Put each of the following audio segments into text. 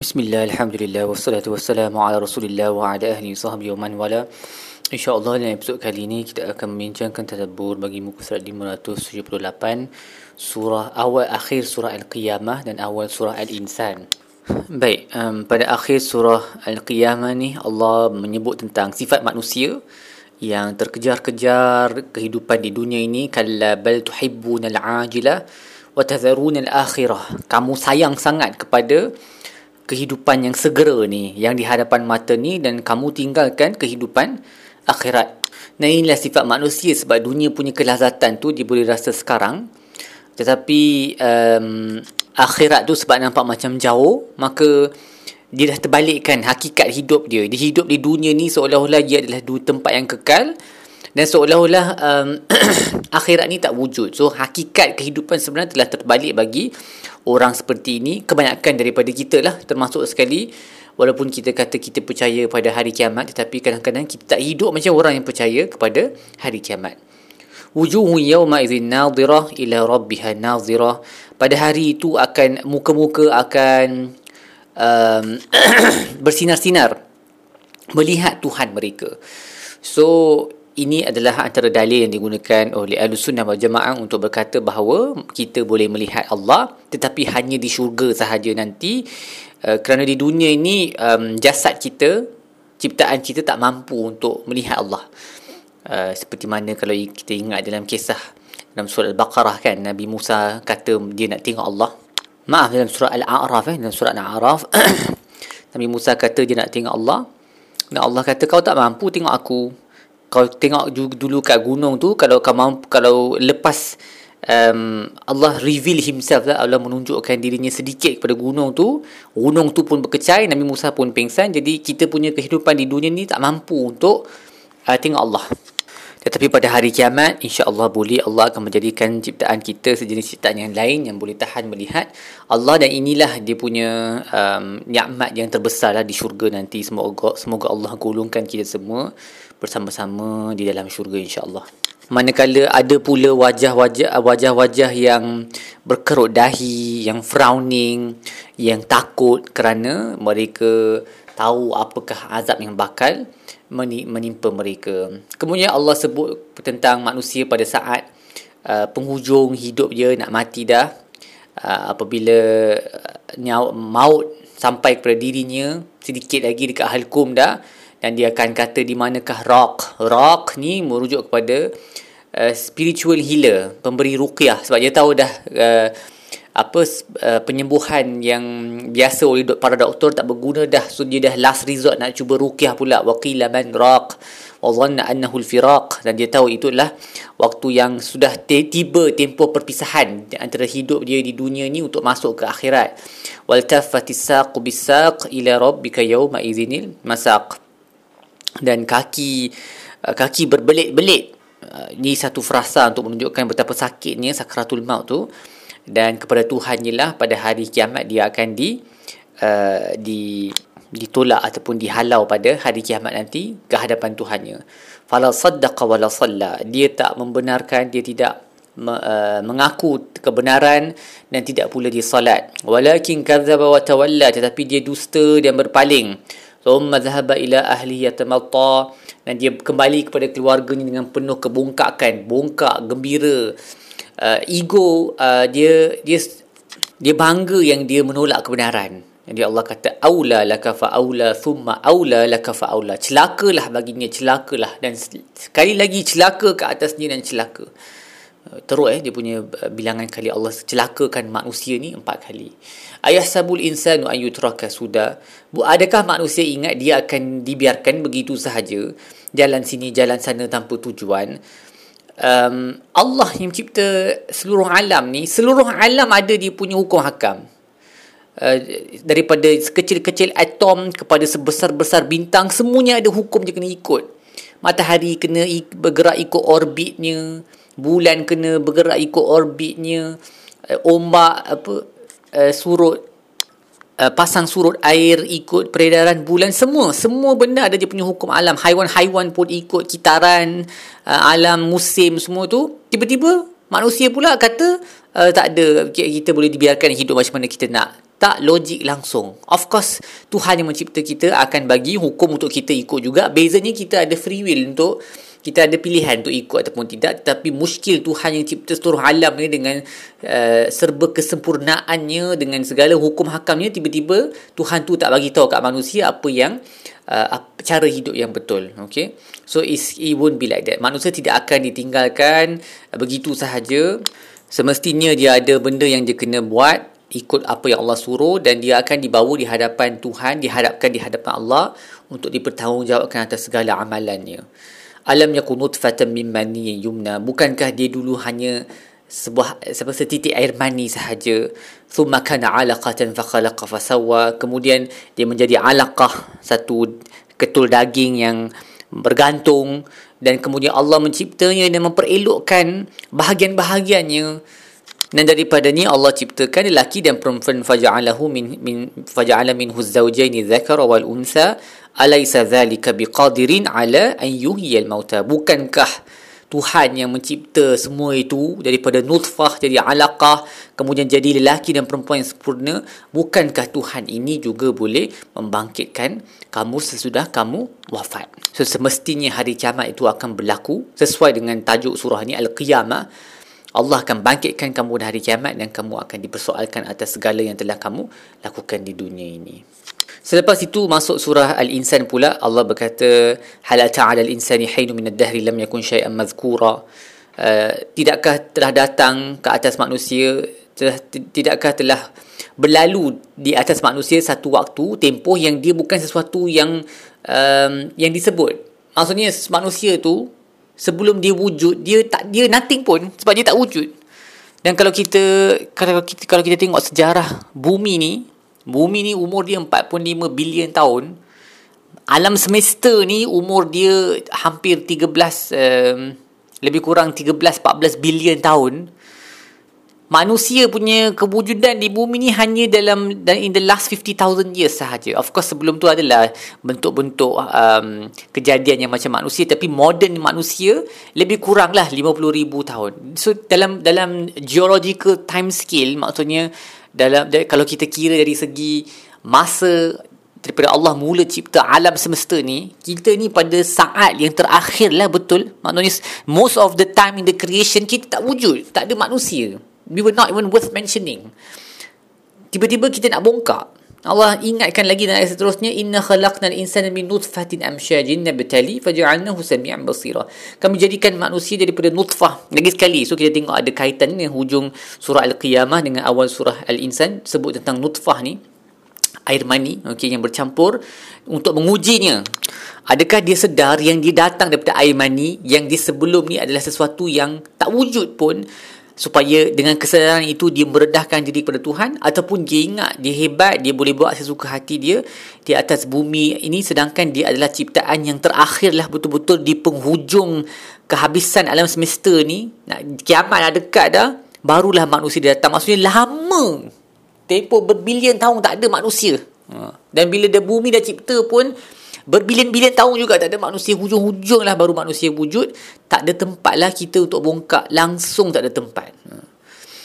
Bismillah, Alhamdulillah, wassalatu wassalamu ala rasulillah wa ala ahli sahbihi wa man wala. InsyaAllah dalam episod kali ini kita akan membincangkan tadabbur bagi muka surat 578 Surah awal akhir surah Al-Qiyamah dan awal surah Al-Insan. Baik, um, pada akhir surah Al-Qiyamah ni Allah menyebut tentang sifat manusia yang terkejar-kejar kehidupan di dunia ini. Kalla bal tuhibbuna al-ajila wa tadharuna al-akhirah kamu sayang sangat kepada kehidupan yang segera ni yang di hadapan mata ni dan kamu tinggalkan kehidupan akhirat. Nah inilah sifat manusia sebab dunia punya kelazatan tu dia boleh rasa sekarang tetapi um, akhirat tu sebab nampak macam jauh maka dia dah terbalikkan hakikat hidup dia. Dia hidup di dunia ni seolah-olah dia adalah tempat yang kekal dan seolah-olah um, akhirat ni tak wujud. So hakikat kehidupan sebenarnya telah terbalik bagi orang seperti ini. Kebanyakan daripada kita lah termasuk sekali. Walaupun kita kata kita percaya pada hari kiamat tetapi kadang-kadang kita tak hidup macam orang yang percaya kepada hari kiamat. Wujuhu yawma idzin nadhirah ila rabbiha nadhirah. Pada hari itu akan muka-muka akan um, bersinar-sinar melihat Tuhan mereka. So ini adalah antara dalil yang digunakan oleh Ahlussunnah wal Jamaah untuk berkata bahawa kita boleh melihat Allah tetapi hanya di syurga sahaja nanti. Uh, kerana di dunia ini jasad kita ciptaan kita tak mampu untuk melihat Allah. Uh, seperti mana kalau kita ingat dalam kisah dalam surah Al-Baqarah kan Nabi Musa kata dia nak tengok Allah. Maaf dalam surah Al-A'raf eh, dalam surah Al-A'raf. Nabi Musa kata dia nak tengok Allah. Dan Allah kata kau tak mampu tengok aku kau tengok dulu kat gunung tu kalau kau mampu kalau lepas um, Allah reveal himself lah. Allah menunjukkan dirinya sedikit kepada gunung tu gunung tu pun berkecai Nabi Musa pun pengsan jadi kita punya kehidupan di dunia ni tak mampu untuk uh, tengok Allah tetapi pada hari kiamat insya-Allah boleh Allah akan menjadikan ciptaan kita sejenis ciptaan yang lain yang boleh tahan melihat. Allah dan inilah dia punya um, nikmat yang terbesar lah di syurga nanti. Semoga semoga Allah golongkan kita semua bersama-sama di dalam syurga insya-Allah. Manakala ada pula wajah-wajah wajah-wajah yang berkerut dahi, yang frowning, yang takut kerana mereka tahu apakah azab yang bakal menimpa mereka. Kemudian Allah sebut tentang manusia pada saat uh, penghujung hidup dia nak mati dah. Uh, apabila uh, maut sampai kepada dirinya sedikit lagi dekat halkum dah dan dia akan kata di manakah rock. Rock ni merujuk kepada uh, spiritual healer, pemberi ruqyah sebab dia tahu dah uh, apa uh, penyembuhan yang biasa oleh para doktor tak berguna dah. So dia dah last resort nak cuba ruqyah pula. Waqila man raq wa dhanna annahu al-firaq. Dan dia tahu itulah waktu yang sudah tiba tempoh perpisahan antara hidup dia di dunia ni untuk masuk ke akhirat. Wal tafatis saq bisaq ila rabbika yawma idzinil masaq. Dan kaki uh, kaki berbelit-belit. Uh, ini satu frasa untuk menunjukkan betapa sakitnya sakratul maut tu dan kepada Tuhan lah pada hari kiamat dia akan di uh, di ditolak ataupun dihalau pada hari kiamat nanti ke hadapan Tuhannya. Fala saddaqa wala salla. Dia tak membenarkan, dia tidak uh, mengaku kebenaran dan tidak pula dia salat. Walakin kadzdzaba wa tawalla tetapi dia dusta dan berpaling. Thumma dhahaba ila ahli yatamatta dan dia kembali kepada keluarganya dengan penuh kebongkakan, bongkak, gembira uh, ego uh, dia dia dia bangga yang dia menolak kebenaran. Jadi Allah kata aula laka fa aula thumma aula laka fa aula. Celakalah baginya celakalah dan sekali lagi celaka ke atasnya dan celaka. Uh, teruk eh dia punya uh, bilangan kali Allah celakakan manusia ni empat kali. Ayah sabul insanu ayutraka sudah. Bu adakah manusia ingat dia akan dibiarkan begitu sahaja jalan sini jalan sana tanpa tujuan? Um, Allah yang cipta seluruh alam ni seluruh alam ada dia punya hukum hakam. Uh, daripada sekecil-kecil atom kepada sebesar-besar bintang semuanya ada hukum dia kena ikut. Matahari kena bergerak ikut orbitnya bulan kena bergerak ikut orbitnya uh, ombak apa uh, surut Uh, pasang surut air ikut peredaran bulan semua semua benda ada dia punya hukum alam haiwan-haiwan pun ikut kitaran uh, alam musim semua tu tiba-tiba manusia pula kata uh, tak ada kita boleh dibiarkan hidup macam mana kita nak tak logik langsung. Of course, Tuhan yang mencipta kita akan bagi hukum untuk kita ikut juga. Bezanya kita ada free will untuk kita ada pilihan untuk ikut ataupun tidak tapi muskil Tuhan yang cipta seluruh alam ni dengan uh, serba kesempurnaannya dengan segala hukum hakamnya tiba-tiba Tuhan tu tak bagi tahu kat manusia apa yang uh, cara hidup yang betul okay so it's, it won't be like that. Manusia tidak akan ditinggalkan uh, begitu sahaja. Semestinya dia ada benda yang dia kena buat ikut apa yang Allah suruh dan dia akan dibawa di hadapan Tuhan dihadapkan di hadapan Allah untuk dipertanggungjawabkan atas segala amalannya alam yakun nutfatan min mani yumna. Bukankah dia dulu hanya sebuah sebuah setitik air mani sahaja? Thumma kana alaqatan fa khalaqa fa sawwa kemudian dia menjadi alaqah satu ketul daging yang bergantung. Dan kemudian Allah menciptanya dan memperelokkan bahagian-bahagiannya dan daripada ni Allah ciptakan lelaki dan perempuan faja'alahu min min faja'ala minhu zawjaini dzakara wal unsa alaysa dhalika biqadirin ala an yuhyil mauta. Bukankah Tuhan yang mencipta semua itu daripada nutfah jadi alaqah kemudian jadi lelaki dan perempuan yang sempurna bukankah Tuhan ini juga boleh membangkitkan kamu sesudah kamu wafat? So semestinya hari kiamat itu akan berlaku sesuai dengan tajuk surah ini al-qiyamah Allah akan bangkitkan kamu di hari kiamat dan kamu akan dipersoalkan atas segala yang telah kamu lakukan di dunia ini. Selepas itu masuk surah Al-Insan pula Allah berkata hal ta'ala al-insani haynu min ad-dahr lam yakun shay'an madhkura uh, tidakkah telah datang ke atas manusia telah, tidakkah telah berlalu di atas manusia satu waktu tempoh yang dia bukan sesuatu yang um, yang disebut maksudnya manusia tu sebelum dia wujud dia tak dia nothing pun sebab dia tak wujud dan kalau kita kalau kita kalau kita tengok sejarah bumi ni Bumi ni umur dia 45 bilion tahun. Alam semesta ni umur dia hampir 13 um, lebih kurang 13 14 bilion tahun. Manusia punya kewujudan di bumi ni hanya dalam in the last 50,000 years sahaja. Of course sebelum tu adalah bentuk-bentuk um, kejadian yang macam manusia tapi modern manusia lebih kurang lah 50,000 tahun. So dalam dalam geological time scale maksudnya dalam kalau kita kira dari segi masa daripada Allah mula cipta alam semesta ni kita ni pada saat yang terakhir lah betul maknanya most of the time in the creation kita tak wujud tak ada manusia we were not even worth mentioning. Tiba-tiba kita nak bongkar. Allah ingatkan lagi dalam ayat seterusnya inna khalaqnal insana min nutfatin amsyajin nabtali faj'alnahu samian basira. Kami jadikan manusia daripada nutfah lagi sekali. So kita tengok ada kaitan dengan hujung surah al-qiyamah dengan awal surah al-insan sebut tentang nutfah ni. Air mani okey yang bercampur untuk mengujinya. Adakah dia sedar yang dia datang daripada air mani yang di sebelum ni adalah sesuatu yang tak wujud pun supaya dengan kesedaran itu dia meredahkan diri kepada Tuhan ataupun dia ingat dia hebat dia boleh buat sesuka hati dia di atas bumi ini sedangkan dia adalah ciptaan yang terakhir lah betul-betul di penghujung kehabisan alam semesta ni. Nak kiamat dah dekat dah barulah manusia datang. Maksudnya lama tempoh berbilion tahun tak ada manusia. Ha. dan bila dah bumi dah cipta pun Berbilion-bilion tahun juga tak ada manusia hujung-hujung lah baru manusia wujud. Tak ada tempat lah kita untuk bongkak. Langsung tak ada tempat. Ha.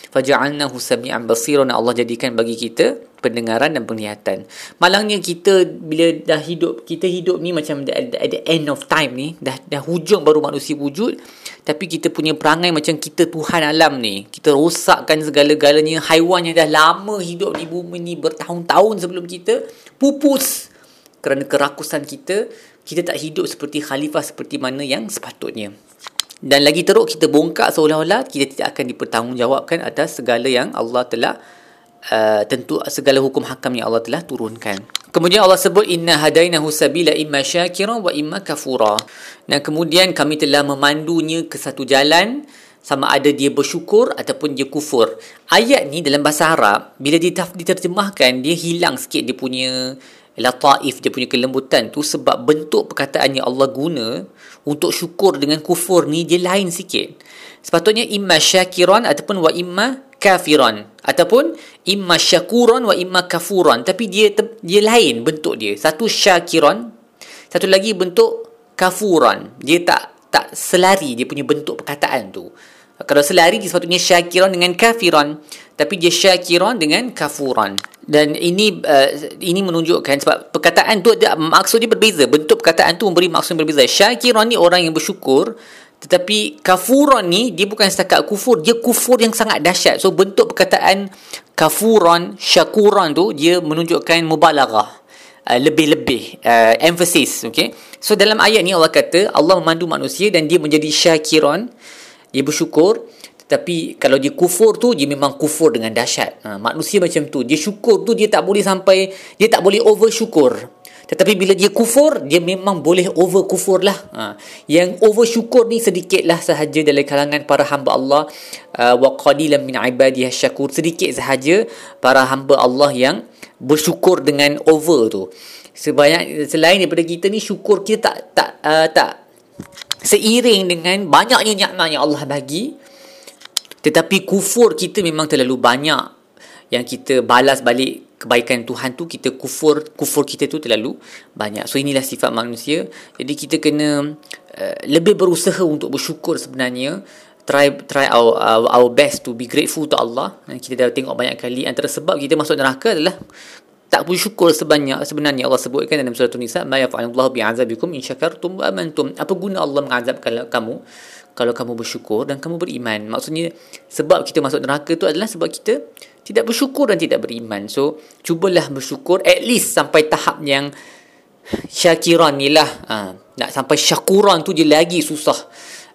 Faja'alnahu sami'an basiran Allah jadikan bagi kita pendengaran dan penglihatan. Malangnya kita bila dah hidup, kita hidup ni macam at the end of time ni, dah dah hujung baru manusia wujud. Tapi kita punya perangai macam kita Tuhan alam ni. Kita rosakkan segala-galanya. Haiwan yang dah lama hidup di bumi ni bertahun-tahun sebelum kita. Pupus kerana kerakusan kita kita tak hidup seperti khalifah seperti mana yang sepatutnya. Dan lagi teruk kita bongkak seolah-olah kita tidak akan dipertanggungjawabkan atas segala yang Allah telah uh, tentu segala hukum hakam yang Allah telah turunkan. Kemudian Allah sebut inna hadainahu sabila imma syakiran wa imma kafura. Dan kemudian kami telah memandunya ke satu jalan sama ada dia bersyukur ataupun dia kufur. Ayat ni dalam bahasa Arab bila diterjemahkan dia hilang sikit dia punya lataif dia punya kelembutan tu sebab bentuk perkataan yang Allah guna untuk syukur dengan kufur ni dia lain sikit. Sepatutnya imma syakiran ataupun wa imma kafiran ataupun imma syakuran wa imma kafuran tapi dia dia lain bentuk dia. Satu syakiran, satu lagi bentuk kafuran. Dia tak tak selari dia punya bentuk perkataan tu. kalau selari dia sepatutnya syakiran dengan kafiran tapi dia syakiran dengan kafuran. Dan ini uh, ini menunjukkan sebab perkataan tu dia, maksud dia berbeza. Bentuk perkataan tu memberi maksud yang berbeza. Syakiran ni orang yang bersyukur tetapi kafuran ni dia bukan setakat kufur. Dia kufur yang sangat dahsyat. So bentuk perkataan kafuran syakuran tu dia menunjukkan mubalaghah. Uh, lebih-lebih uh, emphasis okay so dalam ayat ni Allah kata Allah memandu manusia dan dia menjadi syakiran. Dia bersyukur tapi kalau dia kufur tu dia memang kufur dengan dahsyat. Ha, manusia macam tu. Dia syukur tu dia tak boleh sampai dia tak boleh over syukur tetapi bila dia kufur dia memang boleh over kufur lah. Ha, yang over syukur ni sedikit lah sahaja dalam kalangan para hamba Allah. Uh, wa qadilan min ibadiyah syakur. Sedikit sahaja para hamba Allah yang bersyukur dengan over tu. Sebanyak selain daripada kita ni syukur kita tak tak uh, tak seiring dengan banyaknya nikmat yang Allah bagi tetapi kufur kita memang terlalu banyak. Yang kita balas balik kebaikan Tuhan tu kita kufur kufur kita tu terlalu banyak. So inilah sifat manusia. Jadi kita kena uh, lebih berusaha untuk bersyukur sebenarnya. Try try our, our our best to be grateful to Allah. Dan kita dah tengok banyak kali. Antara sebab kita masuk neraka adalah tak bersyukur sebanyak sebenarnya Allah sebutkan dalam surah An-Nisa ma yaf'alullahu bi'azabikum in syakartum wa amantum. Apa guna Allah mengazabkan kamu kalau kamu bersyukur dan kamu beriman. Maksudnya sebab kita masuk neraka tu adalah sebab kita tidak bersyukur dan tidak beriman. So cubalah bersyukur at least sampai tahap yang syakiran ni lah. Ha, nak sampai syakuran tu je lagi susah.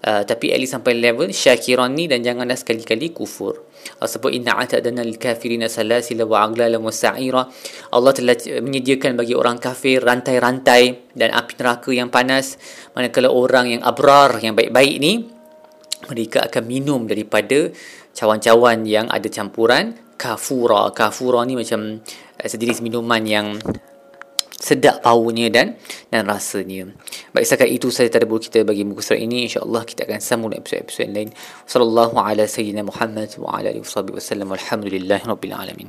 Uh, tapi at least sampai level syakiran ni dan janganlah sekali-kali kufur Sebut inna atadana lil kafirina salasila wa aglala wa sa'ira. Allah telah menyediakan bagi orang kafir rantai-rantai dan api neraka yang panas. Manakala orang yang abrar yang baik-baik ni mereka akan minum daripada cawan-cawan yang ada campuran kafura. Kafura ni macam uh, sejenis minuman yang sedap baunya dan dan rasanya. Baik setakat itu saya tadabbur kita bagi muka surat ini insya-Allah kita akan sambung episod-episod lain. Sallallahu ala sayyidina Muhammad wa ala alihi wasallam. Alhamdulillahirabbil alamin.